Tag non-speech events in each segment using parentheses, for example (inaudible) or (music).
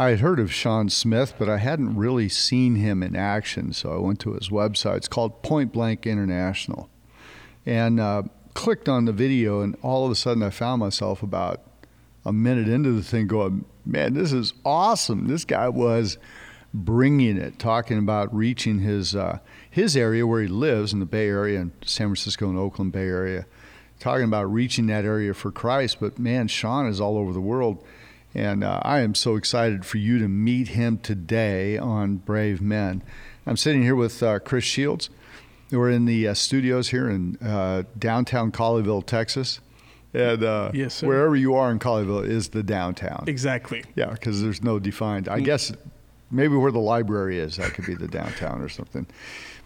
I had heard of Sean Smith, but I hadn't really seen him in action. So I went to his website. It's called Point Blank International. And uh, clicked on the video, and all of a sudden I found myself about a minute into the thing going, man, this is awesome. This guy was bringing it, talking about reaching his uh, his area where he lives in the Bay Area in San Francisco and Oakland Bay Area, talking about reaching that area for Christ. But man, Sean is all over the world. And uh, I am so excited for you to meet him today on Brave Men. I'm sitting here with uh, Chris Shields. We're in the uh, studios here in uh, downtown Colleyville, Texas. And uh, Yes, sir. wherever you are in Colleyville is the downtown. Exactly. Yeah, because there's no defined. Mm. I guess maybe where the library is, that could be the downtown or something.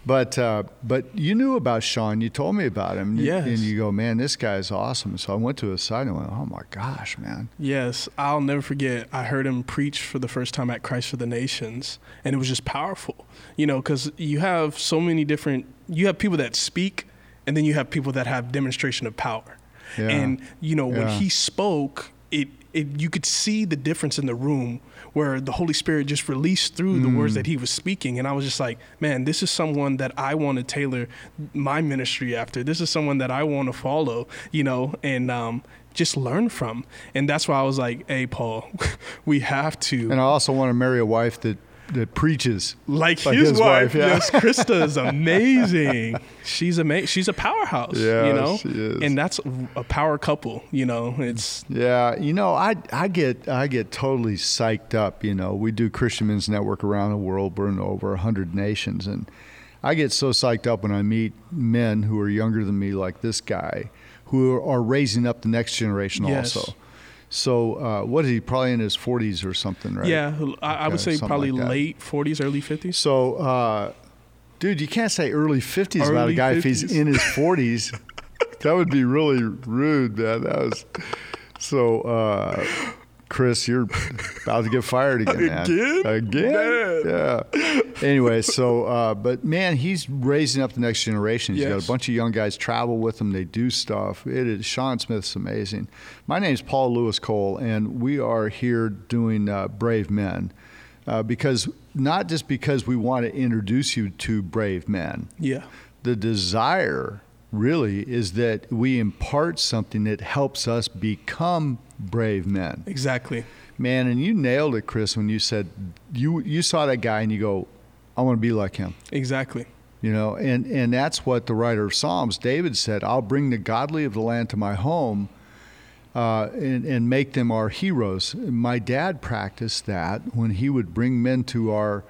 But uh, but you knew about Sean. You told me about him. Yes. And you go, man, this guy is awesome. So I went to his site and went, oh my gosh, man. Yes, I'll never forget. I heard him preach for the first time at Christ for the Nations, and it was just powerful. You know, because you have so many different. You have people that speak, and then you have people that have demonstration of power. Yeah. And you know, when he spoke, it you could see the difference in the room where the Holy Spirit just released through the Mm. words that he was speaking, and I was just like, man, this is someone that I want to tailor my ministry after. This is someone that I want to follow. You know, and um, just learn from. And that's why I was like, hey, Paul, (laughs) we have to. And I also want to marry a wife that that preaches. like, like his, his wife, wife, yeah. yes, Christa is (laughs) amazing. She's amazing. She's a powerhouse, Yeah, you know, she is. and that's a power couple. You know, it's Yeah, you know, I I get I get totally psyched up. You know, we do Christian Men's Network around the world. We're in over hundred nations, and I get so psyched up when I meet men who are younger than me, like this guy, who are raising up the next generation Yes. also. So, uh, what is he? Probably in his forties or something, right? yeah. I, I would say probably like late 40s, early 50s. So, uh, dude, you can't say early 50s about a Early guy if he's in his 40s. (laughs) that would be really rude, man. That was so. Uh, Chris, you're about to get fired again, man. Again? Again? Man. Yeah. Anyway, so, uh, but man, he's raising up the next generation. He's got a bunch of young guys travel with him. They do stuff. It is Sean Smith's amazing. My name is Paul Louis Cole, and we are here doing uh, Brave Men uh, because not just because we want to introduce you to brave men. Yeah. The desire really is that we impart something that helps us become brave men. Exactly. Man, and you nailed it, Chris, when you said you you saw that guy and you go, I want to be like him. Exactly. You know, and, and that's what the writer of Psalms, David said, I'll bring the godly of the land to my home uh, and, and make them our heroes. My dad practiced that when he would bring men to our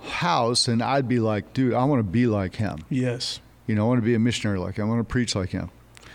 house, and I'd be like, dude, I want to be like him. Yes. You know, I want to be a missionary like him. I want to preach like him.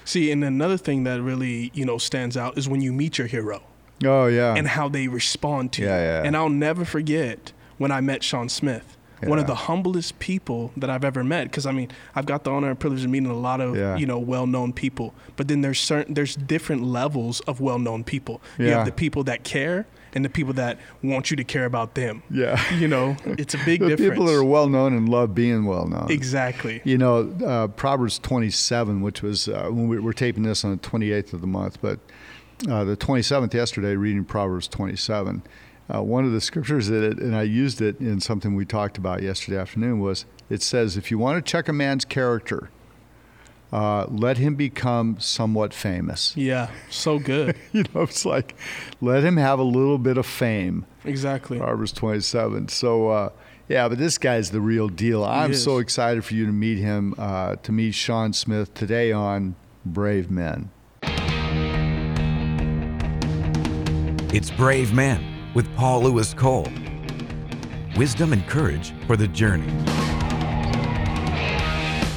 See, and another thing that really, you know, stands out is when you meet your hero Oh, yeah. and how they respond to Yeah, you. yeah. And I'll never forget when I met Sean Smith. One of the humblest people that I've ever met, because I mean, I've got the honor and privilege of meeting a lot of Yeah. you know well-known people. But then there's certain there's different levels of well-known people. You have the people that care and the people that want you to care about them. yeah. You know, it's a big (laughs) the difference. people that are well known and love being well known. exactly. You know, uh, Proverbs 27, which was uh, when we, we're taping this on the 28th of the month, but uh, the 27th yesterday, reading Proverbs 27. Uh, one of the scriptures that, it, and I used it in something we talked about yesterday afternoon, was it says, if you want to check a man's character, uh, let him become somewhat famous. Yeah, so good. (laughs) You know, it's like, let him have a little bit of fame. exactly. Proverbs 27. So, uh, yeah, but this guy's the real deal. I'm is. so excited for you to meet him, uh, to meet Sean Smith today on Brave Men. It's Brave Men with Paul Louis Cole. Wisdom and courage for the journey.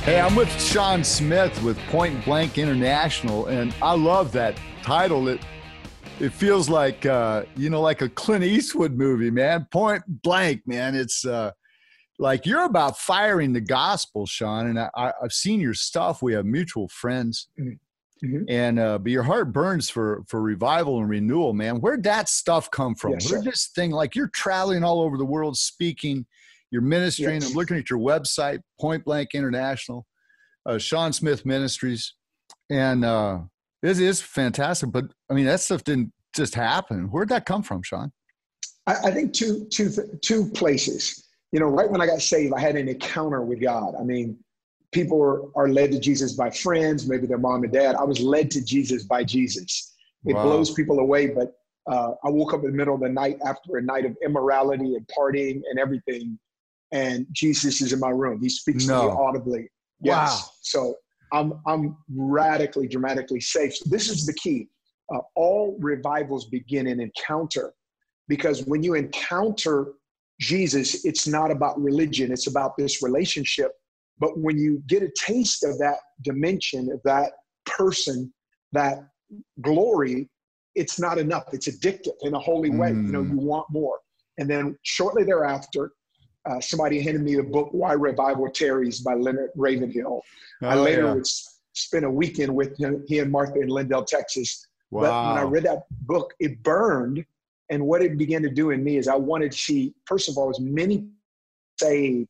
Hey, I'm with Sean Smith with Point Blank International, and I love that title. It it feels like uh, you know, like a Clint Eastwood movie, man. Point Blank, man. It's uh, like you're about firing the gospel, Sean. And I, I, I've seen your stuff. We have mutual friends, Mhm. and uh, but your heart burns for for revival and renewal, man. Where'd that stuff come from? Yes, Where'd sir. this thing like you're traveling all over the world speaking? Your ministry, and I'm looking at your website, Point Blank International uh, Sean Smith Ministries, and uh, it is fantastic. But I mean, that stuff didn't just happen. Where'd that come from, Sean? I, I think two, two, two places. You know, right when I got saved, I had an encounter with God. I mean, people are, are led to Jesus by friends, maybe their mom and dad. I was led to Jesus by Jesus. It wow. blows people away, but uh, I woke up in the middle of the night after a night of immorality and partying and everything, and Jesus is in my room. He speaks no. to me audibly. Yes. Wow. So I'm I'm radically, dramatically safe. So this is the key. Uh, all revivals begin in encounter, because when you encounter Jesus, it's not about religion; it's about this relationship. But when you get a taste of that dimension, of that person, that glory, it's not enough. It's addictive in a holy way. Mm. You know, mm. you want more. And then shortly thereafter, uh, somebody handed me the book "Why Revival Tarries" by Leonard Ravenhill. Oh, I later yeah. would spend a weekend with him, he and Martha in Lindale, Texas. Wow. But when I read that book, it burned. And what it began to do in me is I wanted to see, first of all, as many saved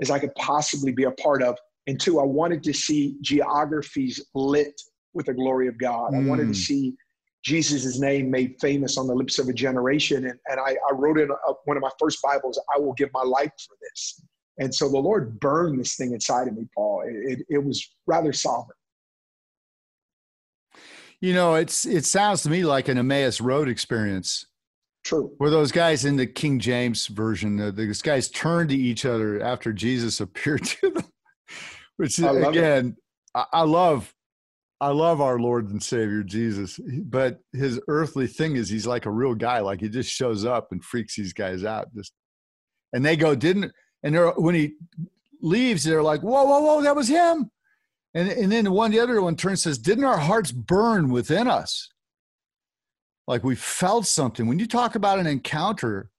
as I could possibly be a part of. And two, I wanted to see geographies lit with the glory of God. Mm. I wanted to mm. see Jesus' name made famous on the lips of a generation. And, and I, I wrote in a, one of my first Bibles, I will give my life for this. And so the Lord burned this thing inside of me, Paul. It, it, it was rather sovereign. You know, it's it sounds to me like an Emmaus Road experience. True. Where those guys in the King James version, uh, these guys turned to each other after Jesus (laughs) appeared to them. Which I again, I, I love I love our Lord and Savior Jesus, but his earthly thing is he's like a real guy. Like he just shows up and freaks these guys out. Just and they go, didn't and they're when he leaves, they're like, whoa, whoa, whoa, that was him. And and then the one the other one turns says, didn't our hearts burn within us? Like we felt something. When you talk about an encounter,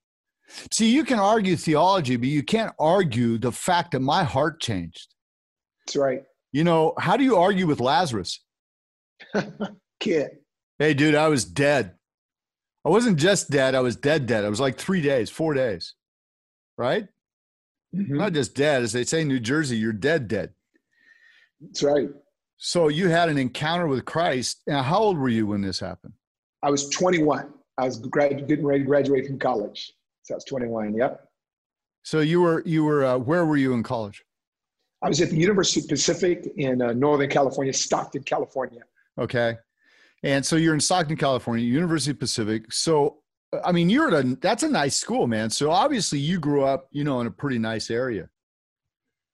see, you can argue theology, but you can't argue the fact that my heart changed. That's right. You know, how do you argue with Lazarus? Kid. Hey, dude, I was dead. I wasn't just dead. I was dead, dead. I was like three days, four days, right? Mm-hmm. Not just dead. As they say in New Jersey, you're dead, dead. That's right. So you had an encounter with Christ. Now, how old were you when this happened? I was 21. I was grad- getting ready to graduate from college. So I was 21. Yep. So you were you were uh, where were you in college? I was at the University of Pacific in uh, Northern California, Stockton, California. Okay. And so you're in Stockton, California, University of Pacific. So, I mean, you're at a, that's a nice school, man. So obviously you grew up, you know, in a pretty nice area.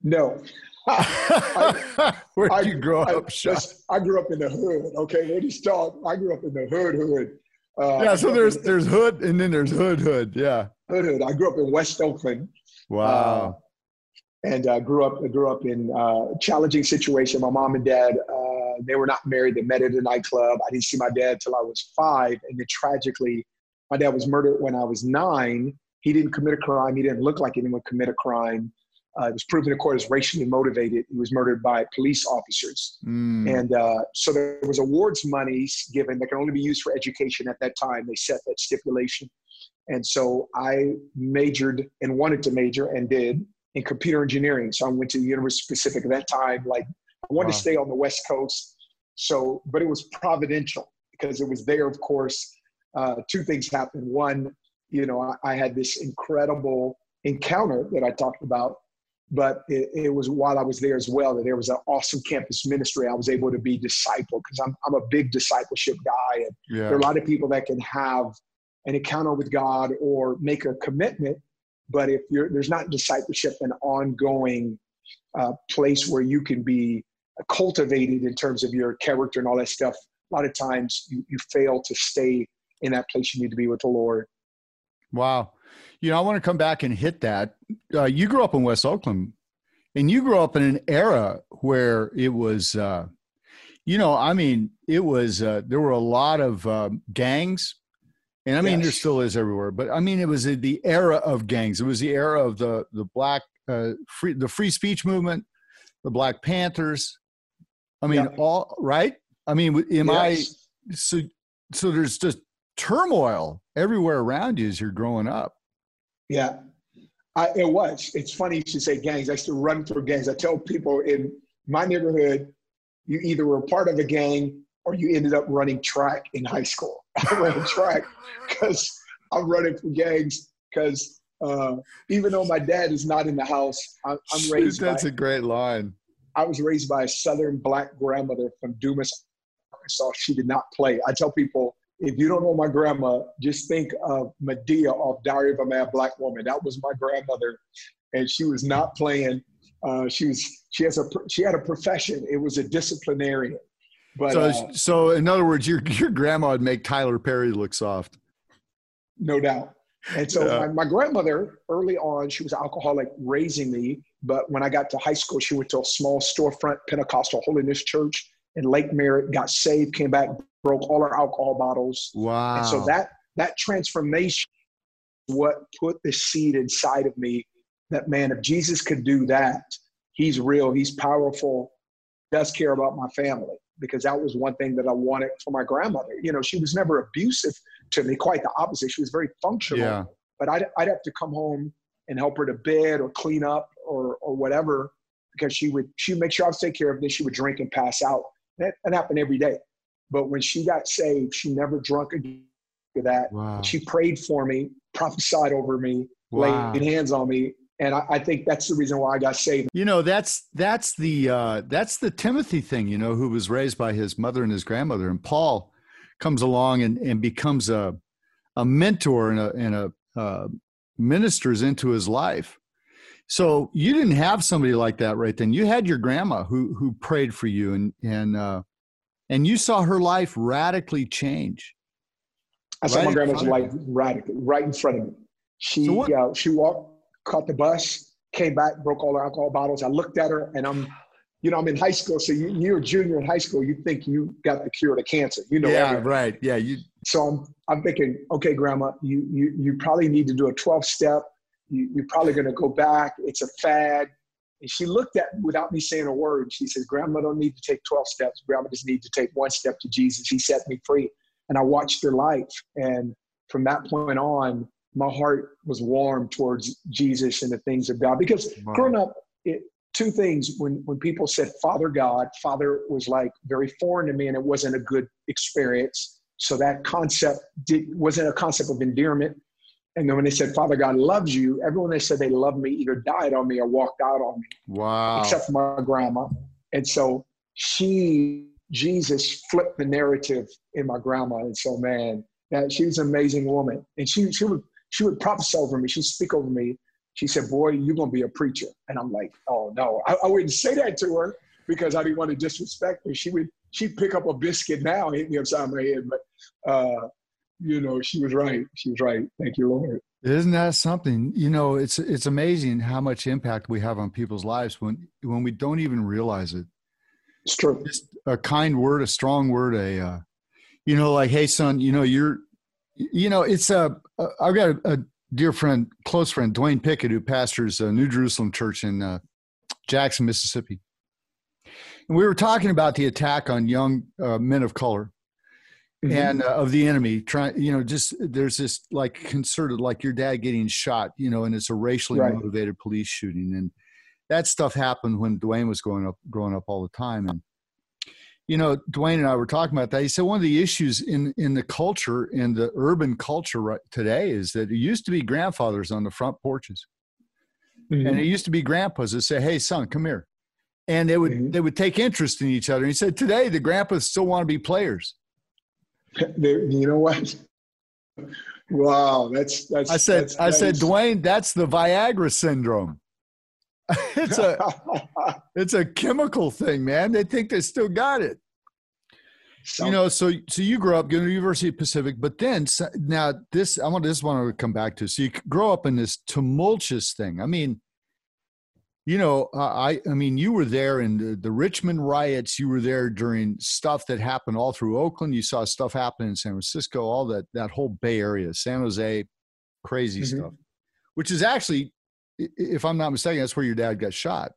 No. (laughs) Where did you grow I, up, Sean? I grew up in the hood. Okay. When you start, I grew up in the hood, hood. Uh, yeah. So there's, there's hood and then there's hood, hood. Yeah. Hood, hood. I grew up in West Oakland. Wow. Uh, and uh, grew up I grew up in uh, challenging situation. My mom and dad uh, they were not married. They met at a nightclub. I didn't see my dad till I was five, and then tragically, my dad was murdered when I was nine. He didn't commit a crime. He didn't look like anyone commit a crime. Uh, it was proven in court as racially motivated. He was murdered by police officers, mm. and uh, so there was awards monies given that can only be used for education at that time. They set that stipulation, and so I majored and wanted to major and did in computer engineering. So I went to the University of Pacific at that time. Like I wanted wow. to stay on the West Coast. So, but it was providential because it was there, of course. Uh, two things happened. One, you know, I, I, had this incredible encounter that I talked about, but it, it, was while I was there as well that there was an awesome campus ministry. I was able to be discipled because I'm, I'm a big discipleship guy. And yeah. there are a lot of people that can have an encounter with God or make a commitment but if there's not discipleship an ongoing uh, place where you can be cultivated in terms of your character and all that stuff, a lot of times you, you fail to stay in that place you need to be with the Lord. Wow. You know, I want to come back and hit that. Uh, you grew up in West Oakland, and you grew up in an era where it was, uh, you know, I mean, it was, uh, there were a lot of uh, gangs and I mean, yes. there still is everywhere, but I mean, it was the era of gangs. It was the era of the the black uh, free the free speech movement, the Black Panthers. I mean, yeah. all right. I mean, am yes. I so so? There's just turmoil everywhere around you as you're growing up. Yeah, I, it was. It's funny you should say gangs. I used to run through gangs. I tell people in my neighborhood, you either were part of a gang or you ended up running track in high school. (laughs) I ran track (laughs) because I'm running for gangs because uh, even though my dad is not in the house, I'm, I'm raised. (laughs) That's by, a great line. I was raised by a Southern black grandmother from Dumas, Arkansas. She did not play. I tell people, if you don't know my grandma, just think of Madea off Diary of a Mad Black Woman. That was my grandmother, and she was not playing. Uh, she was she has a she had a profession. It was a disciplinarian. But so, uh, so in other words, your your grandma would make Tyler Perry look soft. No doubt. And so Yeah. my, my grandmother, early on, she was alcoholic raising me. But when I got to high school, she went to a small storefront Pentecostal holiness church in Lake Merritt, got saved, came back, broke all her alcohol bottles. Wow. And so that that transformation what put the seed inside of me that man, if Jesus could do that, he's real, he's powerful, does care about my family. Because that was one thing that I wanted for my grandmother. You know, she was never abusive to me, quite the opposite. She was very functional. Yeah. But I'd, I'd have to come home and help her to bed or clean up or, or whatever because she would she would make sure I was taken care of. Then she would drink and pass out. That, that happened every day. But when she got saved, she never drunk again after that. Wow. She prayed for me, prophesied over me, Wow. laid hands on me. And I, I think that's the reason why I got saved. You know, that's that's the uh, that's the Timothy thing. You know, who was raised by his mother and his grandmother, and Paul comes along and, and becomes a a mentor and a and a uh, ministers into his life. So you didn't have somebody like that right then. You had your grandma who who prayed for you, and and uh, and you saw her life radically change. I saw Right my grandma's life radically, right in front of me. She So uh, she walked, caught the bus, came back, broke all her alcohol bottles. I looked at her, and I'm, you know, I'm in high school. So you, you're a junior in high school. You think you got the cure to cancer. You know, yeah, everything. right. Yeah, you. So I'm, I'm thinking, okay, grandma, you, you, you probably need to do a 12 step. You, you're probably going to go back. It's a fad. And she looked at me without me saying a word. She says, grandma don't need to take 12 steps. Grandma just need to take one step to Jesus. He set me free. And I watched her life. And from that point on, my heart was warm towards Jesus and the things of God. Because Wow. growing up, it, two things when, when people said Father God, Father was like very foreign to me and it wasn't a good experience. So that concept did, wasn't a concept of endearment. And then when they said Father God loves you, everyone they said they love me either died on me or walked out on me, Wow. except for my grandma. And so she, Jesus, flipped the narrative in my grandma. And so, man, that she was an amazing woman. And she, she would she would prophesy over me. She'd speak over me. She said, "Boy, you're gonna be a preacher." And I'm like, "Oh no!" I, I wouldn't say that to her because I didn't want to disrespect her. She would she'd pick up a biscuit now and hit me upside my head. But uh, you know, she was right. She was right. Thank you, Lord. Isn't that something? You know, it's it's amazing how much impact we have on people's lives when when we don't even realize it. It's true. Just a kind word, a strong word, a uh, you know, like, hey, son, you know, you're, you know, it's a. Uh, I've got a, a dear friend, close friend, Dwayne Pickett, who pastors a New Jerusalem Church in uh, Jackson, Mississippi, and we were talking about the attack on young uh, men of color Mhm. and uh, of the enemy trying you know just there's this like concerted like your dad getting shot you know and it's a racially Right. motivated police shooting and that stuff happened when dwayne was growing up growing up all the time and you know dwayne and i were talking about that he said one of the issues in in the culture in the urban culture right today is that it used to be grandfathers on the front porches Mhm. and it used to be grandpas that say hey son come here and they would Mhm. they would take interest in each other and he said today the grandpas still want to be players you know what? Wow, that's that's. I said, that's, I said, is- Dwayne, that's the Viagra syndrome. (laughs) it's a, (laughs) it's a chemical thing, man. They think they still got it. So- You know, so so you grow up going to University of Pacific, but then now this I want this one to come back to. So you grow up in this tumultuous thing. I mean, you know, uh, I I mean, you were there in the, the Richmond riots. You were there during stuff that happened all through Oakland. You saw stuff happen in San Francisco, all that that whole Bay Area, San Jose, crazy Mhm. stuff. Which is actually, if I'm not mistaken, that's where your dad got shot.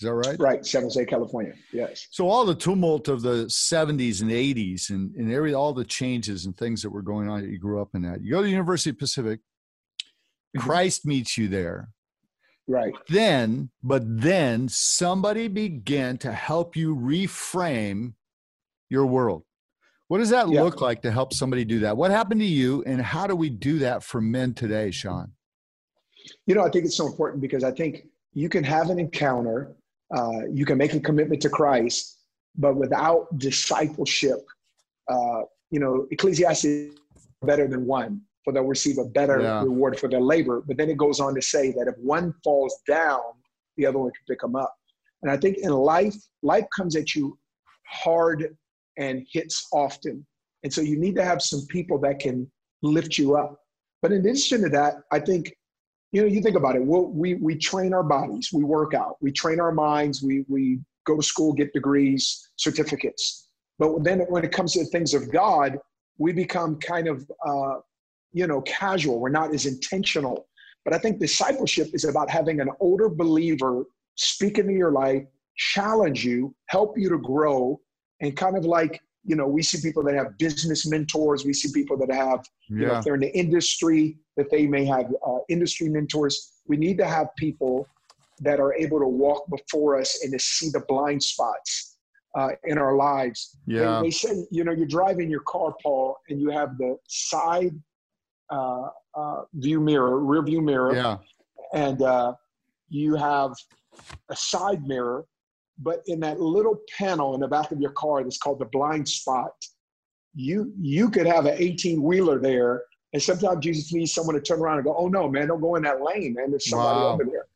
Is that right? right, San Jose, California. Yes. So all the tumult of the 70s and 80s and, and every all the changes and things that were going on that you grew up in that. You go to the University of Pacific, Mhm. Christ meets you there. Right. Then, but then somebody began to help you reframe your world. What does that Yeah. look like to help somebody do that? What happened to you, and how do we do that for men today, Sean? You know, I think it's so important because I think you can have an encounter, uh, you can make a commitment to Christ, but without discipleship, uh, you know, Ecclesiastes better than one, for they'll receive a better Yeah. reward for their labor. But then it goes on to say that if one falls down, the other one can pick them up. And I think in life, life comes at you hard and hits often. And so you need to have some people that can lift you up. But in addition to that, I think you know, you think about it. We'll, we we train our bodies, we work out, we train our minds, we we go to school, get degrees, certificates. But then when it comes to the things of God, we become kind of uh, you know casual. We're not as intentional. But I think discipleship is about having an older believer speak into your life, challenge you, help you to grow, and kind of like you know we see people that have business mentors. We see people that have you know, if they're in the industry, that they may have uh, industry mentors. We need to have people that are able to walk before us and to see the blind spots uh, in our lives. They- Yeah. They, say, you know, you're driving your car, Paul, and you have the side uh, uh, view mirror, rear view mirror, Yeah. and uh, you have a side mirror. But in that little panel in the back of your car that's called the blind spot, you you could have an 18 wheeler there, and sometimes you just need someone to turn around and go, "Oh no, man, don't go in that lane, man. There's somebody Wow. over there."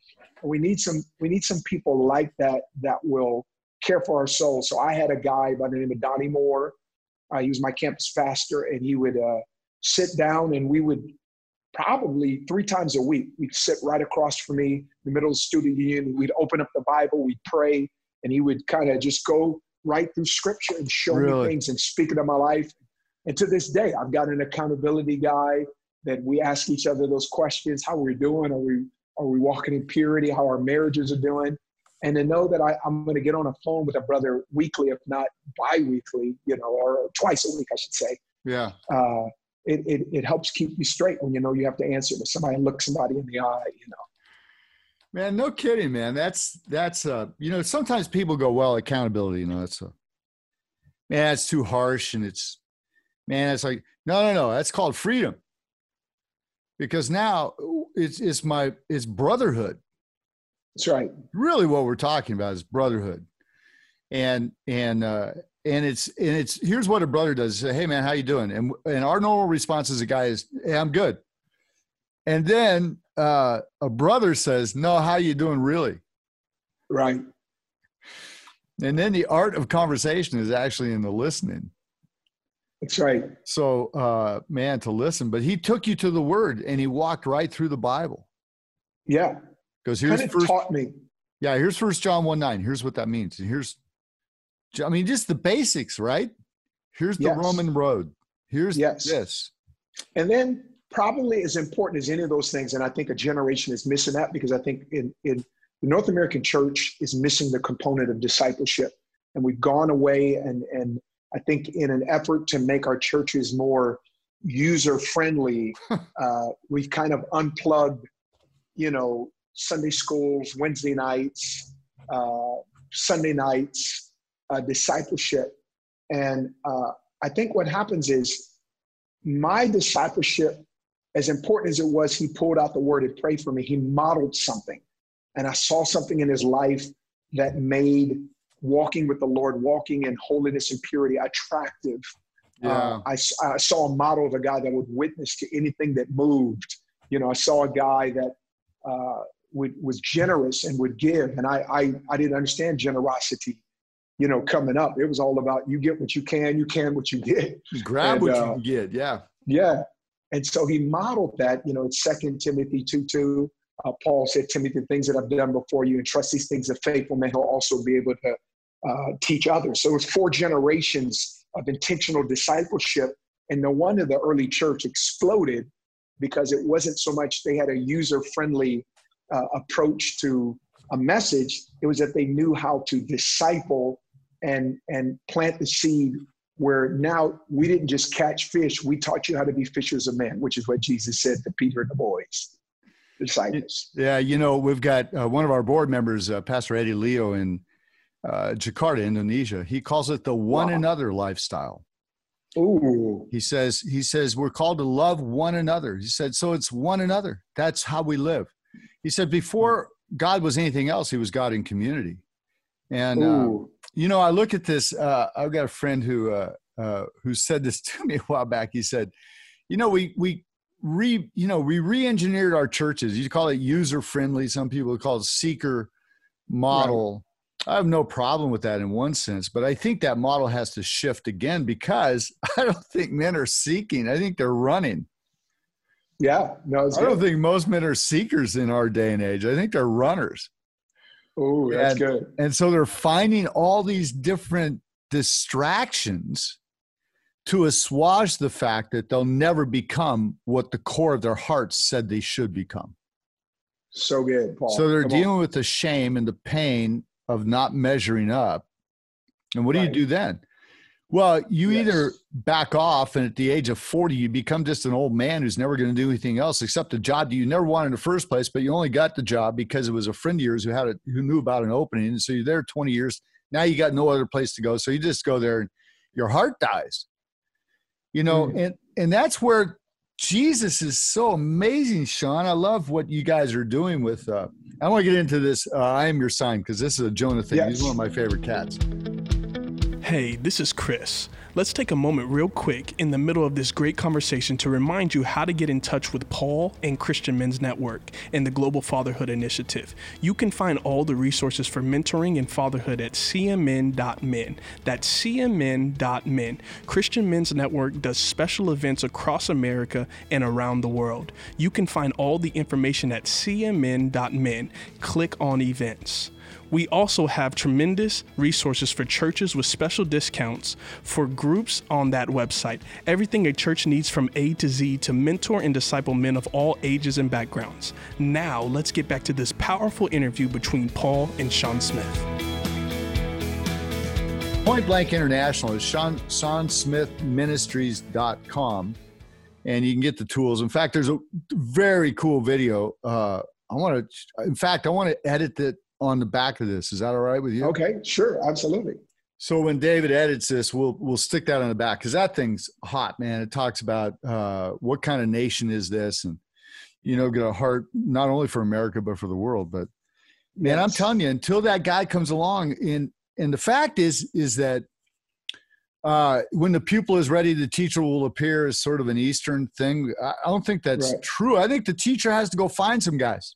And we need some we need some people like that that will care for our souls. So I had a guy by the name of Donnie Moore. Uh, he was my campus pastor, and he would uh, sit down and we would probably three times a week. We'd sit right across from me in the middle of the student union. We'd open up the Bible, we'd pray, and he would kind of just go right through scripture and show Really? me things and speak into my life. And to this day, I've got an accountability guy that we ask each other those questions: How are we doing? Are we are we walking in purity? How our marriages are doing? And to know that I, I'm going to get on a phone with a brother weekly, if not bi-weekly, you know, or twice a week, I should say Yeah. uh, it, it, it helps keep you straight when you know you have to answer to somebody and look somebody in the eye, you know. Man, no kidding, man. That's that's uh you know, sometimes people go, well, accountability, you know, that's a man, it's too harsh and it's man, it's like, no, no, no, that's called freedom. Because now it's it's my it's brotherhood. That's right. Really what we're talking about is brotherhood. And and uh and it's and it's here's what a brother does say, hey man, how you doing? And and our normal response as a guy is, hey, I'm good. And then uh, a brother says, no, how you doing really? Right. And then the art of conversation is actually in the listening. That's right. So, uh, man, to listen. But he took you to the Word and he walked right through the Bible. Yeah. Because here's Kind of first, taught me. yeah, here's First John one nine. Here's what that means. And here's, I mean, just the basics, right? Here's the Yes. Roman road. Here's Yes. this. And then probably as important as any of those things, and I think a generation is missing that because I think in, in the North American church is missing the component of discipleship. And we've gone away and and I think in an effort to make our churches more user friendly, (laughs) uh, we've kind of unplugged, you know, Sunday schools, Wednesday nights, uh, Sunday nights, uh, discipleship. And uh, I think what happens is my discipleship, as important as it was, he pulled out the word and prayed for me. He modeled something. And I saw something in his life that made walking with the Lord, walking in holiness and purity attractive. Yeah. Uh, I, I saw a model of a guy that would witness to anything that moved. You know, I saw a guy that uh, would, was generous and would give. And I, I, I didn't understand generosity, you know, coming up. It was all about you get what you can, you can what you get. Grab And, what uh, you can get. Yeah. Yeah. And so he modeled that, you know, it's second Timothy 2 2. Uh, Paul said, Timothy, the things that I've done before you, and trust these things of faithful men, he'll also be able to uh, teach others. So it's four generations of intentional discipleship. And no wonder the early church exploded because it wasn't so much they had a user friendly uh, approach to a message, it was that they knew how to disciple and, and plant the seed where now we didn't just catch fish, we taught you how to be fishers of men, which is what Jesus said to Peter and the boys, disciples. Yeah, you know, we've got uh, one of our board members, uh, Pastor Eddie Leo in uh, Jakarta, Indonesia. He calls it the one Wow. another lifestyle. Ooh. He says, he says, we're called to love one another. He said, so it's one another. That's how we live. He said, before God was anything else, he was God in community. And, uh, you know, I look at this, uh, I've got a friend who, uh, uh, who said this (laughs) to me a while back. He said, you know, we, we, re, you know, we re-engineered our churches. You call it user friendly. Some people call it seeker model. Right I have no problem with that in one sense, but I think that model has to shift again because (laughs) I don't think men are seeking. I think they're running. Yeah, no, I don't think most men are seekers in our day and age. I think they're runners. Oh, that's and, good. And so they're finding all these different distractions to assuage the fact that they'll never become what the core of their hearts said they should become. So good, Paul. So they're Come dealing on. with the shame and the pain of not measuring up. And what right. do you do then? Well, you yes. either back off, and at the age of 40, you become just an old man who's never going to do anything else except a job that you never wanted in the first place, but you only got the job because it was a friend of yours who had it, who knew about an opening. And so you're there 20 years. Now you got no other place to go. So you just go there and your heart dies. You know, mm. and and that's where Jesus is so amazing, Sean. I love what you guys are doing with. Uh, I want to get into this. Uh, I am your sign because this is a Jonah thing. Yes. He's one of my favorite cats. Hey, this is Chris. Let's take a moment, real quick, in the middle of this great conversation to remind you how to get in touch with Paul and Christian Men's Network and the Global Fatherhood Initiative. You can find all the resources for mentoring and fatherhood at cmn.men. That's cmn.men. Christian Men's Network does special events across America and around the world. You can find all the information at cmn.men. Click on events. We also have tremendous resources for churches with special discounts for groups on that website. Everything a church needs from A to Z to mentor and disciple men of all ages and backgrounds. Now, let's get back to this powerful interview between Paul and Sean Smith. Point Blank International is Sean, SeanSmithMinistries.com, and you can get the tools. In fact, there's a very cool video. Uh, I want to, in fact, I want to edit that on the back of this. Is that all right with you? Okay, sure, absolutely. So when David edits this, we'll we'll stick that on the back because that thing's hot, man. It talks about uh, what kind of nation is this, and you know, get a heart not only for America but for the world. But man, yes. I'm telling you, until that guy comes along, and and the fact is is that uh, when the pupil is ready, the teacher will appear as sort of an Eastern thing. I don't think that's right. true. I think the teacher has to go find some guys.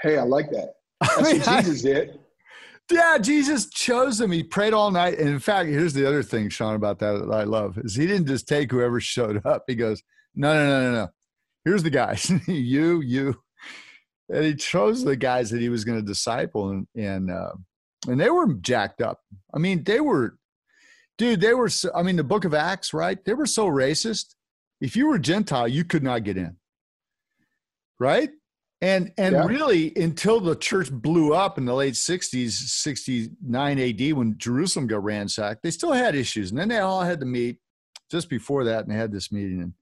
Hey, I like that. I (laughs) mean, Jesus did. Yeah, Jesus chose them. He prayed all night. And in fact, here's the other thing, Sean, about that that I love is he didn't just take whoever (laughs) showed up. He goes, no, no, no, no, no. Here's the guys, (laughs) you, you. And he chose the guys that he was going to disciple, and and uh, and they were jacked up. I mean, they were, dude. They were. So, I mean, the Book of Acts, right? They were so racist. If you were Gentile, you could not get in. Right? And and yeah. really until the church blew up in the late 60s, 69 AD when Jerusalem got ransacked, they still had issues. And then they all had to meet just before that and they had this meeting. And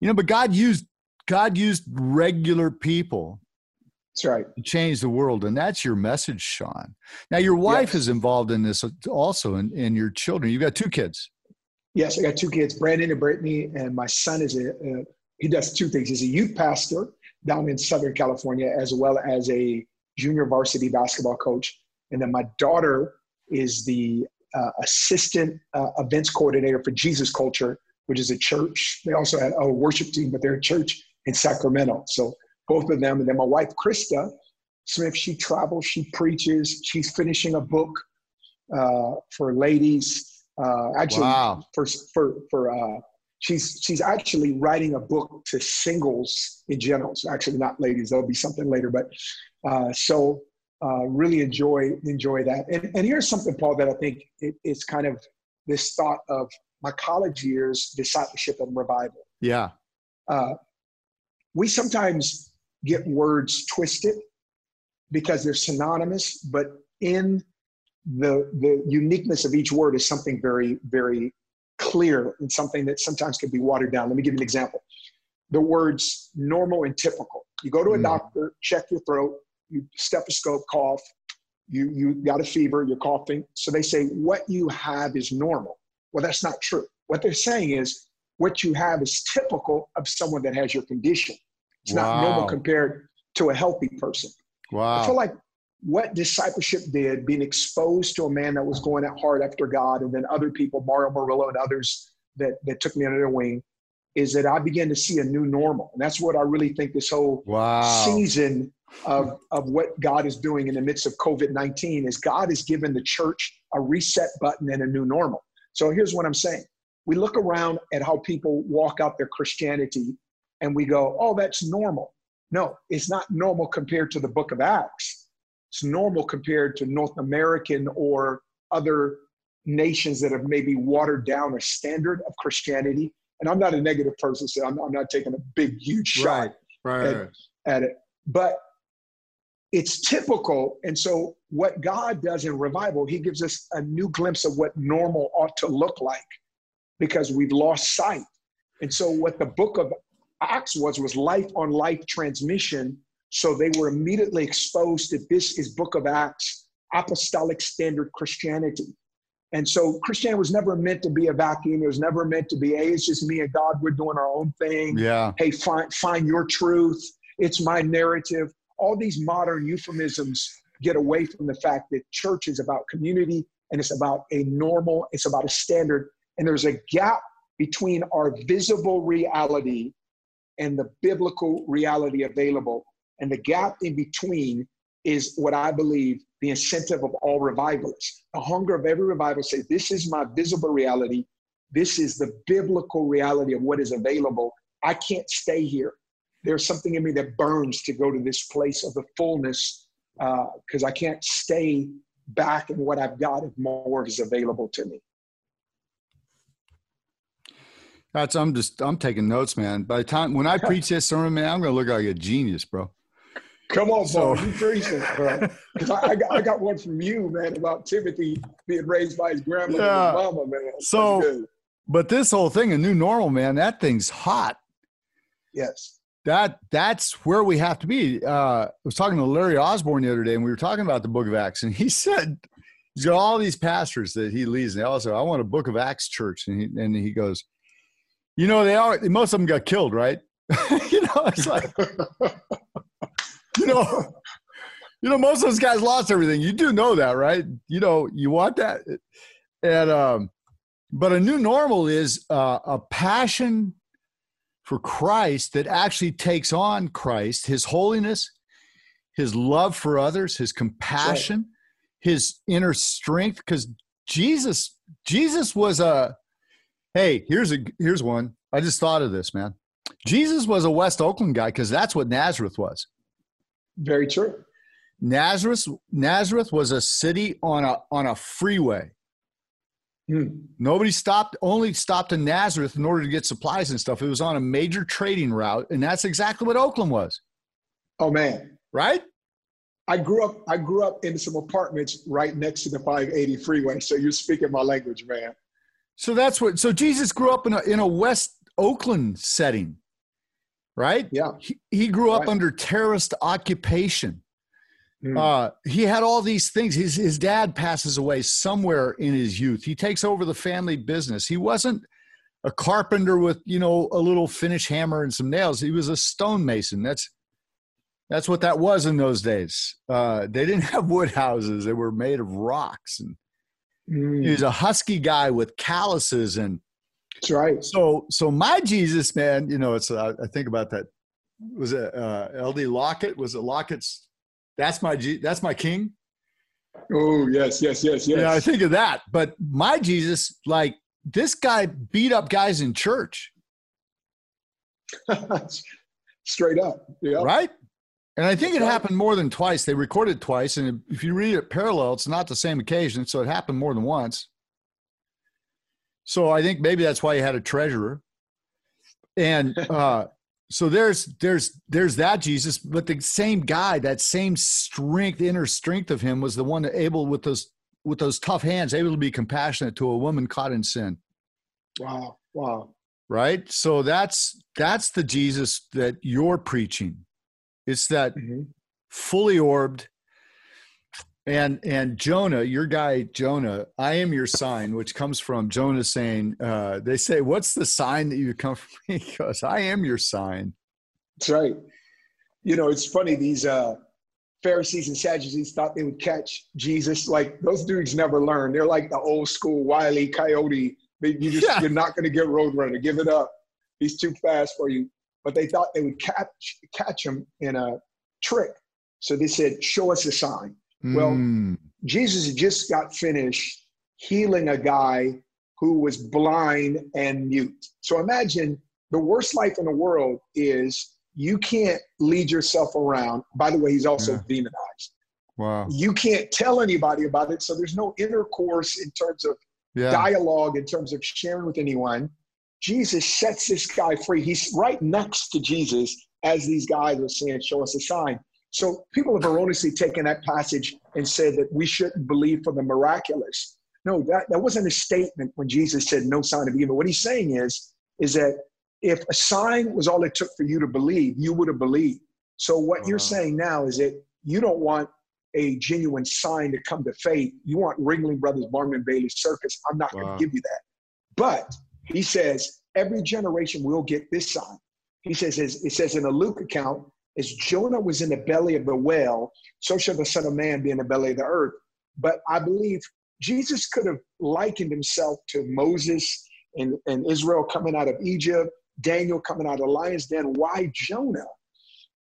you know, but God used God used regular people that's right. To change the world. And that's your message, Sean. Now your wife yes. is involved in this also and, and your children. You've got two kids. Yes, I got two kids, Brandon and Brittany, and my son is a, a he does two things. He's a youth pastor down in Southern California, as well as a junior varsity basketball coach. And then my daughter is the uh, assistant uh, events coordinator for Jesus Culture, which is a church. They also had a worship team, but they're a church in Sacramento. So both of them. And then my wife, Christa Smith, she travels, she preaches, she's finishing a book uh, for ladies. Uh, actually, wow. for for for uh, she's she's actually writing a book to singles in general. So actually, not ladies. There'll be something later, but uh, so uh, really enjoy enjoy that. And, and here's something, Paul, that I think it, it's kind of this thought of my college years, discipleship and revival. Yeah. Uh, we sometimes get words twisted because they're synonymous, but in the the uniqueness of each word is something very very clear and something that sometimes can be watered down. Let me give you an example. The words normal and typical. You go to a mm. doctor, check your throat, you stethoscope, cough, you, you got a fever, you're coughing. So they say, what you have is normal. Well, that's not true. What they're saying is what you have is typical of someone that has your condition. It's Wow. not normal compared to a healthy person. Wow. I feel like what discipleship did, being exposed to a man that was going at heart after God, and then other people, Mario Murillo and others that, that took me under their wing, is that I began to see a new normal. And that's what I really think this whole Wow. season of, of what God is doing in the midst of COVID 19 is God has given the church a reset button and a new normal. So here's what I'm saying we look around at how people walk out their Christianity and we go, oh, that's normal. No, it's not normal compared to the book of Acts. It's normal compared to North American or other nations that have maybe watered down a standard of Christianity. And I'm not a negative person, so I'm, I'm not taking a big, huge shot Right. at, at it. But it's typical. And so, what God does in revival, He gives us a new glimpse of what normal ought to look like because we've lost sight. And so, what the book of Acts was, was life on life transmission. So, they were immediately exposed that this is book of Acts, apostolic standard Christianity. And so Christianity was never meant to be a vacuum. It was never meant to be, hey, it's just me and God, we're doing our own thing Yeah. hey, find, find your truth. It's my narrative. All these modern euphemisms get away from the fact that church is about community and it's about a normal, it's about a standard. And there's a gap between our visible reality and the biblical reality available. And the gap in between is what I believe the incentive of all revivalists. The hunger of every revivalist say, This is my visible reality. This is the biblical reality of what is available. I can't stay here. There's something in me that burns to go to this place of the fullness uh, because I can't stay back in what I've got if more is available to me. That's I'm just I'm taking notes, man. By the time when I (laughs) preach this sermon, man, I'm gonna look like a genius, bro. Come on, So- Paul, you preach it, bro. 'Cause I, I, got, I got one from you, man, about Timothy being raised by his grandmother Yeah. and mama, man. That's So- But this whole thing, a new normal, man, that thing's hot. yes, That that's where we have to be. Uh, I was talking to Larry Osborne the other day, and we were talking about the Book of Acts, and he (laughs) said he's got all these pastors that he leads, and they all say, "I want a Book of Acts church," and he and he goes, "You know, they are most of them got killed, right? (laughs) you know, it's like (laughs) you know." (laughs) You know, most of those guys lost everything. You do know that, right? You know, you want that. And um, but a new normal is uh, a passion for Christ that actually takes on Christ, his holiness, his love for others, his compassion, his inner strength. Because Jesus, Jesus was a hey, here's a here's one. I just thought of this, man. Jesus was a West Oakland guy because that's what Nazareth was. Very true. Nazareth, Nazareth was a city on a on a freeway. Hmm. Nobody stopped, only stopped in Nazareth in order to get supplies and stuff. It was on a major trading route, and that's exactly what Oakland was, Oh, man. right? I grew up. I grew up in some apartments right next to the 580 freeway. So you're speaking my language, man. So that's what. So Jesus grew up in a in a West Oakland setting, right? Yeah. He, he grew up Right. under terrorist occupation. Hmm. Uh, he had all these things. His his dad passes away somewhere in his youth. He takes over the family business. He wasn't a carpenter with you know a little finish hammer and some nails. He was a stonemason. That's that's what that was in those days. Uh, they didn't (laughs) have wood houses. They were made of rocks. And Hmm. he was a husky guy with calluses and That's right. so so my Jesus man, you know, it's uh, I think about that. Was it uh, L.D. Lockett? Was it Lockett's? That's my G, that's my king. Oh, yes, yes, yes, yes. Yeah, I think of that. But my Jesus, like this guy beat up guys in church, (laughs) Straight up. Yeah. right? And I think it happened more than twice. They recorded twice, and if you read it parallel, it's not the same occasion, so it happened more than once. So I think maybe that's why he had a treasurer. And (laughs) uh, so there's there's there's that Jesus, but the same guy, that same strength, inner strength of him, was the one that able with those with those tough hands, able to be compassionate to a woman caught in sin. Wow. Wow. Right. So that's that's the Jesus that you're preaching. It's that Mhm. fully orbed And and Jonah, your guy Jonah, I am your sign, which comes from Jonah saying, uh, they say, What's the sign that you come from (laughs) me? Because I am your sign. That's right. You know, it's funny, these uh Pharisees and Sadducees thought they would catch Jesus. Like those dudes never learn. They're like the old school wily coyote. You just yeah. you're not gonna get Roadrunner. Give it up. He's too fast for you. But they thought they would catch catch him in a trick. So they said, Show us a sign. Well, mm. Jesus just got finished healing a guy who was blind and mute. So imagine the worst life in the world is you can't lead yourself around. By the way, he's also yeah. demonized. Wow. You can't tell anybody about it. So there's no intercourse in terms of yeah. dialogue, in terms of sharing with anyone. Jesus sets this guy free. He's right next to Jesus as these guys are saying, Show us a sign. So people have erroneously taken that passage and said that we shouldn't believe for the miraculous. No, that, that wasn't a statement when Jesus said no sign of evil. What he's saying is, is that if a sign was all it took for you to believe, you would have believed. So what you're uh-huh. saying now is that you don't want a genuine sign to come to faith. You want Ringling Brothers, Barnum and Bailey Circus. I'm not wow. going to give you that. But he says every generation will get this sign. He says, it says in a Luke account, as Jonah was in the belly of the whale, so shall the Son of Man be in the belly of the earth. But I believe Jesus could have likened himself to Moses and, and Israel coming out of Egypt, Daniel coming out of lion's den. Why Jonah?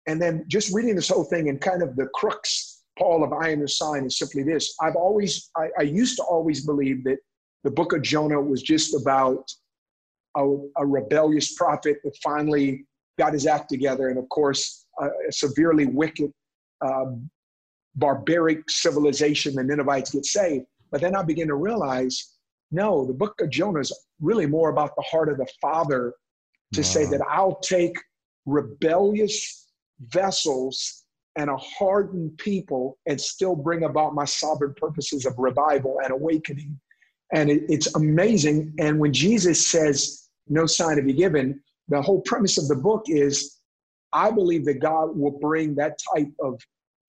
And then just reading this whole thing and kind of the crux, Paul of I am the sign is simply this. I've always, I, I used to always believe that the book of Jonah was just about a, a rebellious prophet that finally got his act together. And of course, a severely wicked, um, barbaric civilization, the Ninevites get saved. But then I begin to realize, no, the book of Jonah is really more about the heart of the Father to wow. say that I'll take rebellious vessels and a hardened people and still bring about my sovereign purposes of revival and awakening. And it, it's amazing. And when Jesus says, no sign to be given, the whole premise of the book is I believe that God will bring that type of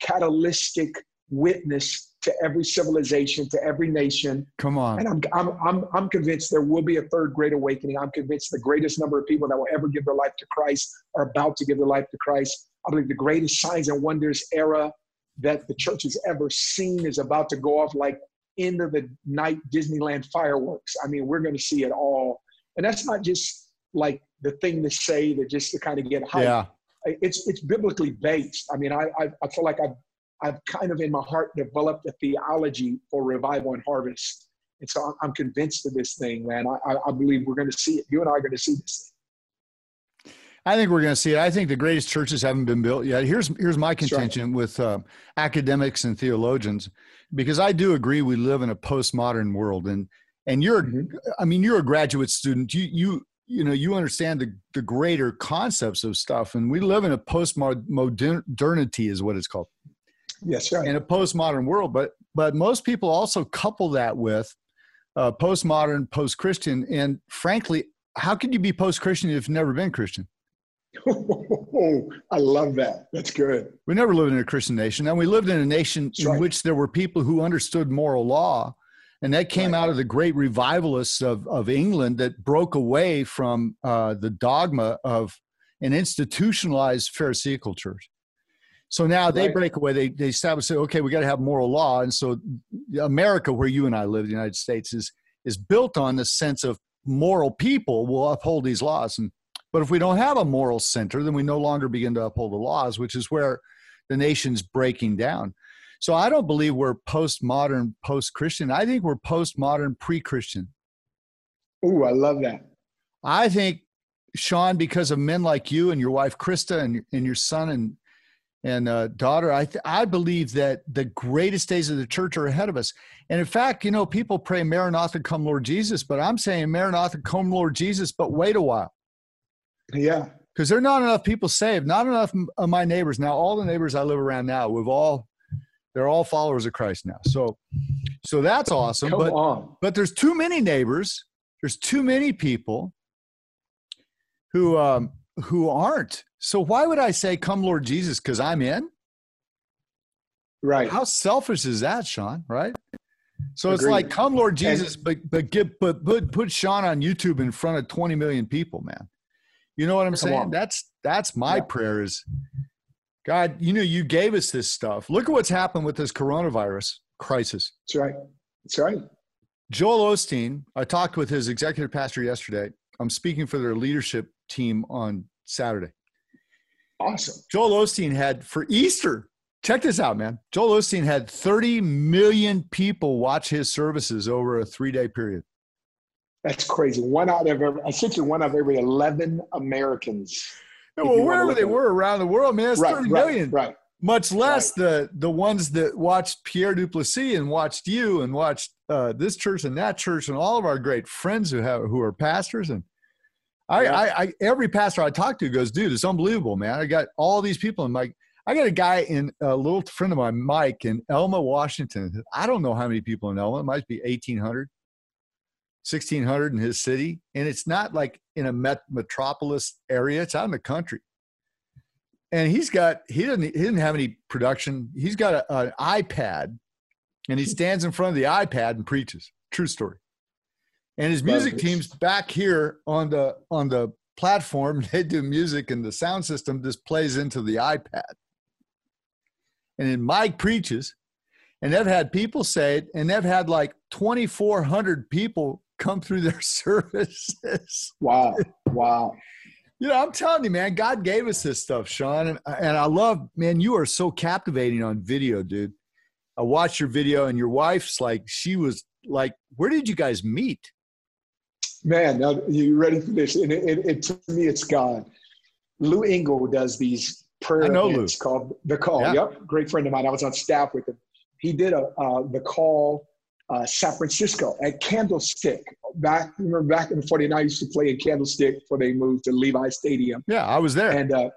catalytic witness to every civilization, to every nation. Come on. And I'm, I'm, I'm, I'm convinced there will be a third great awakening. I'm convinced the greatest number of people that will ever give their life to Christ are about to give their life to Christ. I believe the greatest signs and wonders era that the church has ever seen is about to go off like end of the night Disneyland fireworks. I mean, we're going to see it all. And that's not just like the thing to say that just to kind of get hype. Yeah it's it's biblically based. I mean, I I, I feel like I've I've kind of in my heart developed a theology for revival and harvest, and so I'm, I'm convinced of this thing, man. I, I believe we're going to see it. You and I are going to see this thing. I think we're going to see it. I think the greatest churches haven't been built yet. Here's here's my contention right. with uh, academics and theologians, because I do agree we live in a postmodern world, and and you're, mm-hmm. I mean, you're a graduate student. You you you know you understand the, the greater concepts of stuff and we live in a post-modernity is what it's called yes right. in a postmodern world but but most people also couple that with uh, postmodern post-christian and frankly how can you be post-christian if you've never been christian Oh, (laughs) I love that. That's good. We never lived in a Christian nation, and we lived in a nation That's in right. which there were people who understood moral law and that came right. out of the great revivalists of, of England that broke away from uh, the dogma of an institutionalized Pharisaical church. So now they right. break away. They they establish, say, okay, we got to have moral law, and so America, where you and I live, the United States, is is built on the sense of moral people will uphold these laws. And but if we don't have a moral center, then we no longer begin to uphold the laws, which is where the nation's breaking down. So I don't believe we're postmodern, post Christian. I think we're postmodern, pre Christian. Ooh, I love that. I think, Sean, because of men like you and your wife Christa and, and your son and and uh, daughter, I th- I believe that the greatest days of the church are ahead of us. And in fact, you know, people pray Maranatha, come Lord Jesus, but I'm saying Maranatha, come Lord Jesus, but wait a while. Yeah. Because there are not enough people saved, not enough of my neighbors. Now, all the neighbors I live around now, we've all they're all followers of Christ now. So, so that's awesome. Come but on. but there's too many neighbors. There's too many people who um, who aren't. So why would I say, "Come, Lord Jesus," because I'm in? Right. How selfish is that, Sean? Right. So it's like, come, Lord Jesus, but but get but put put Sean on YouTube in front of 20 million people, man. You know what I'm saying? on. That's that's my Yeah. prayer is, God, you know, you gave us this stuff. Look at what's happened with this coronavirus crisis. That's right. That's right. Joel Osteen, I talked with his executive pastor yesterday. I'm speaking for their leadership team on Saturday. Awesome. Joel Osteen had for Easter. Check this out, man. Joel Osteen had 30 million people watch his services over a three day period. That's crazy. One out of every, essentially one out of every 11 Americans. Yeah, well, wherever they were around the world, man, it's right, 30 right, million. right. Much less the the ones that watched Pierre Duplessis and watched you and watched uh, this church and that church and all of our great friends who have who are pastors and I, Yeah. I, I every pastor I talk to goes, dude, it's unbelievable, man. I got all these people in my I got a guy in a little friend of mine, Mike, in Elma, Washington. I don't know how many people in Elma. It might be 1,800, 1,600 in his city. And it's not like in a met- metropolis area, it's out in the country. And he's got, he didn't, he didn't have any production. He's got a, an iPad and he hmm. stands in front of the iPad and preaches. True story. And his music team's back here on the on the platform. (laughs) They do music and the sound system just plays into the iPad and then Mike preaches, and they've had people say it, and they've had like 2,400 people come through their (laughs) services. Wow. Wow. You know, I'm telling you, man, God gave us this stuff, Sean, and and I love, man, you are so captivating on video, dude. I watched your video, and your wife's like, she was like, where did you guys meet? Man, now you ready for this? And it, it, it, to me, it's God. Lou Engle does these prayer I know Lou. events called The Call. Yeah. Yep, great friend of mine. I was on staff with him. He did a uh, The Call uh, San Francisco at Candlestick. Back, remember back in the 49, I used to play in Candlestick before they moved to Levi Stadium. Yeah, I was there. And uh,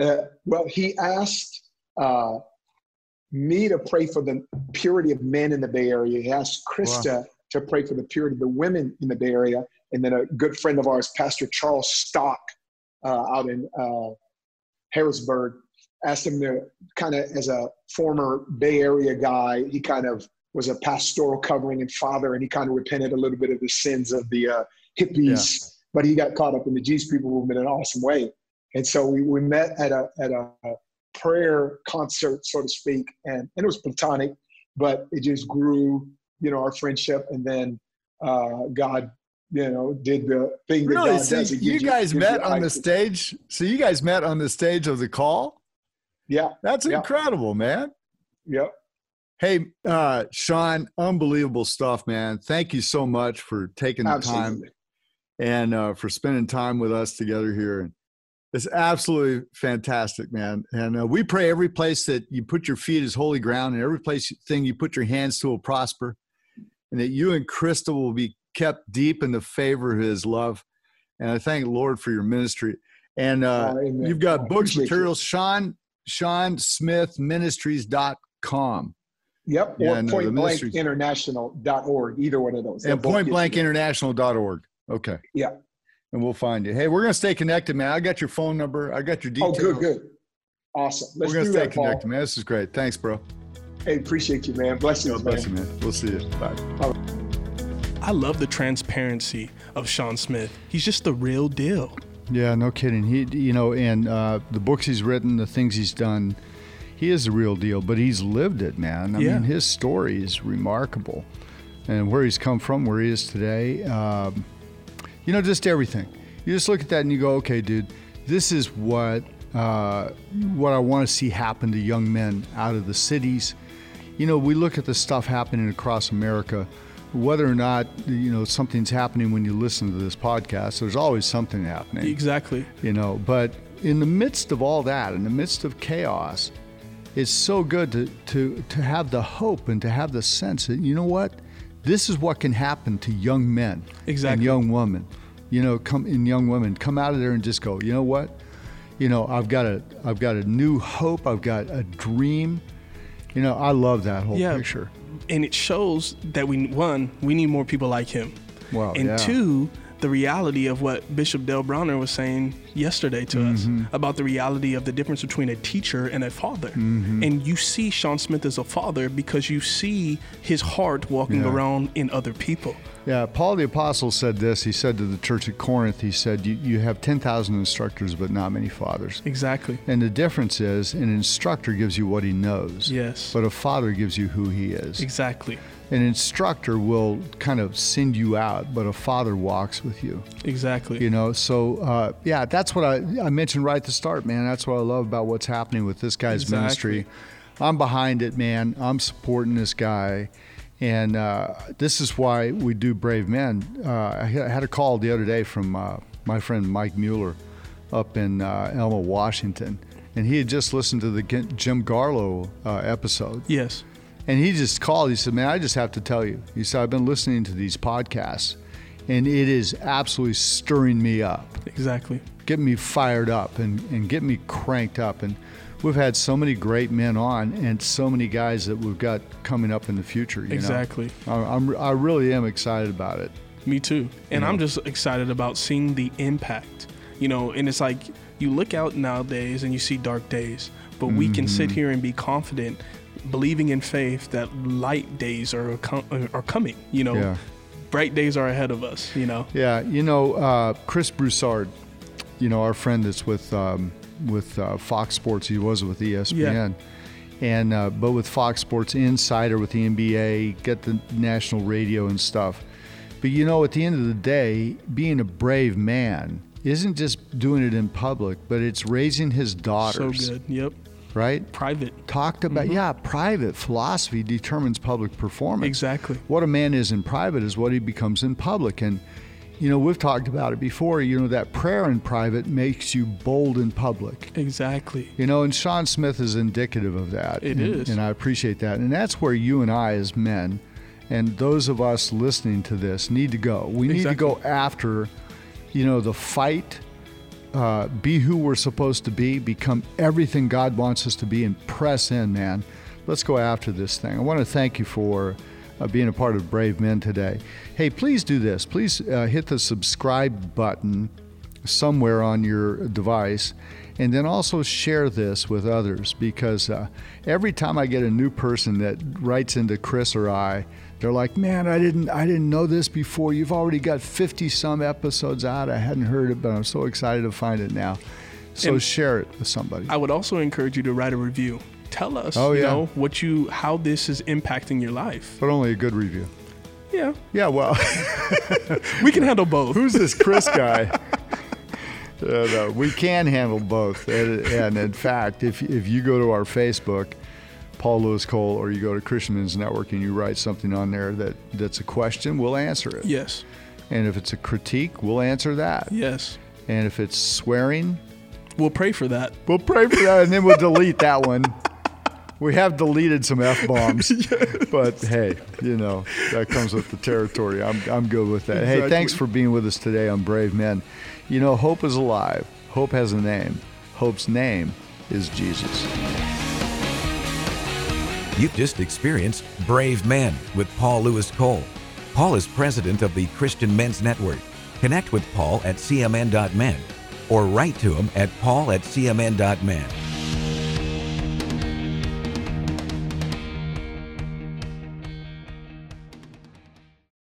uh, well, he asked uh, me to pray for the purity of men in the Bay Area. He asked Christa to pray for the purity of the women in the Bay Area. And then a good friend of ours, Pastor Charles Stock, uh, out in uh, Harrisburg, asked him to kind of, as a former Bay Area guy, he kind of was a pastoral covering and father, and he kind of repented a little bit of the sins of the uh, hippies, but he got caught up in the Jesus People movement in an awesome way. And so we, we met at a at a prayer concert, so to speak, and, and it was platonic, but it just grew, you know, our friendship. And then uh, God, you know, did the thing that Really? God So does. He you guys gives met on the stage? So you guys met on the stage of the call? Yeah, That's Yeah. incredible, man. yeah. Hey, uh, Sean, unbelievable stuff, man. Thank you so much for taking the time and uh, for spending time with us together here. It's absolutely fantastic, man. And uh, we pray every place that you put your feet is holy ground, and every place thing you put your hands to will prosper, and that you and Christa will be kept deep in the favor of His love. And I thank the Lord for your ministry. And uh, Oh, you've got books, materials, Sean, Sean Smith Ministries.com Yep. Yeah, or no, the ministries- pointblankinternational.org, either one of those. and They'll both get you there. pointblankinternational.org. Okay. Yeah. And we'll find you. Hey, we're going to stay connected, man. I got your phone number. I got your details. Oh, good, good. Awesome. Let's we're going to stay that, Paul. connected, man. This is great. Thanks, bro. Hey, appreciate you, man. Blessings, God bless man. you, man. We'll see you. Bye. I love the transparency of Sean Smith. He's just the real deal. Yeah, no kidding. He, you know, and uh, the books he's written, the things he's done, he is the real deal. But he's lived it, man. I Yeah. mean, his story is remarkable, and where he's come from, where he is today. Um, you know, just everything. You just look at that and you go, okay, dude, this is what uh, what I want to see happen to young men out of the cities. You know, we look at the stuff happening across America. Whether or not you know something's happening when you listen to this podcast, there's always something happening Exactly. you know but in the midst of all that in the midst of chaos it's so good to to to have the hope and to have the sense that you know what? This is what can happen to young men and young women. You know come in young women come out of there and just go you know what? You know i've got a i've got a new hope. I've got a dream. You know i love that whole Yeah. picture. And it shows that we one, we need more people like him. Wow, and yeah. two, the reality of what Bishop Dale Bronner was saying yesterday to Mm-hmm. us about the reality of the difference between a teacher and a father. Mm-hmm. And you see Sean Smith as a father because you see his heart walking Yeah. around in other people. Yeah, Paul the Apostle said this. He said to the church at Corinth, he said, You, you have 10,000 instructors, but not many fathers. Exactly. And the difference is an instructor gives you what he knows, Yes. but a father gives you who he is. Exactly. An instructor will kind of send you out, but a father walks with you. Exactly. You know, so uh, yeah, that's what I, I mentioned right at the start, man. That's what I love about what's happening with this guy's Exactly. ministry. I'm behind it, man. I'm supporting this guy. And uh, this is why we do Brave Men. Uh, I had a call the other day from uh, my friend Mike Mueller up in uh, Elma, Washington. And he had just listened to the Jim Garlow uh, episode. yes. And he just called. He said, Man, I just have to tell you. He said, I've been listening to these podcasts, and it is absolutely stirring me up, Exactly. getting me fired up, and, and getting me cranked up. And we've had so many great men on, and so many guys that we've got coming up in the future. You know? Exactly. I, I'm, I really am excited about it. Me too. And I'm just excited about seeing the impact. You know, and it's like you look out nowadays and you see dark days, but we can sit Mm-hmm. here and be confident, believing in faith that light days are com- are coming. You know, Yeah. bright days are ahead of us. You know. Yeah, you know, uh, Chris Broussard, you know, our friend that's with um, with uh, Fox Sports. He was with ESPN, and uh, but with Fox Sports Insider with the NBA, get the national radio and stuff. But you know, at the end of the day, being a brave man isn't just doing it in public, but it's raising his daughters. So good. Yep. Right? Private. Talked about mm-hmm. yeah, private philosophy determines public performance Exactly. what a man is in private is what he becomes in public. And, you know, we've talked about it before. You know, that prayer in private makes you bold in public. Exactly. You know, and Sean Smith is indicative of that. It and, is. And I appreciate that. And that's where you and I, as men, and those of us listening to this, need to go. We need to go after, you know, the fight. Uh, be who we're supposed to be, become everything God wants us to be, and press in, man. Let's go after this thing. I want to thank you for uh, being a part of Brave Men today. Hey, please do this. Please uh, hit the subscribe button somewhere on your device. And then also share this with others because uh, every time I get a new person that writes into Chris or I, they're like, "Man, I didn't, I didn't know this before. You've already got 50 some episodes out. I hadn't heard it, but I'm so excited to find it now." So And- share it with somebody. I would also encourage you to write a review. Tell us, Oh, you yeah. know, what you, how this is impacting your life. but only a good review. Yeah, Yeah, well, (laughs) we can handle both. who's this Chris guy? Uh, no, we can handle both. And, and in fact, if, if you go to our Facebook, Paul Louis Cole, or you go to Christian Men's Network and you write something on there that, that's a question, we'll answer it. Yes. And if it's a critique, we'll answer that. Yes. And if it's swearing, We'll pray for that. we'll pray for that and then we'll delete that one. We have deleted some F bombs, (laughs) but hey, you know, that comes with the territory. I'm, I'm good with that. Hey, thanks for being with us today on Brave Men. You know, hope is alive, hope has a name. Hope's name is Jesus. You've just experienced Brave Men with Paul Louis Cole. Paul is president of the Christian Men's Network. Connect with Paul at cmn.men or write to him at paul at cmn.men.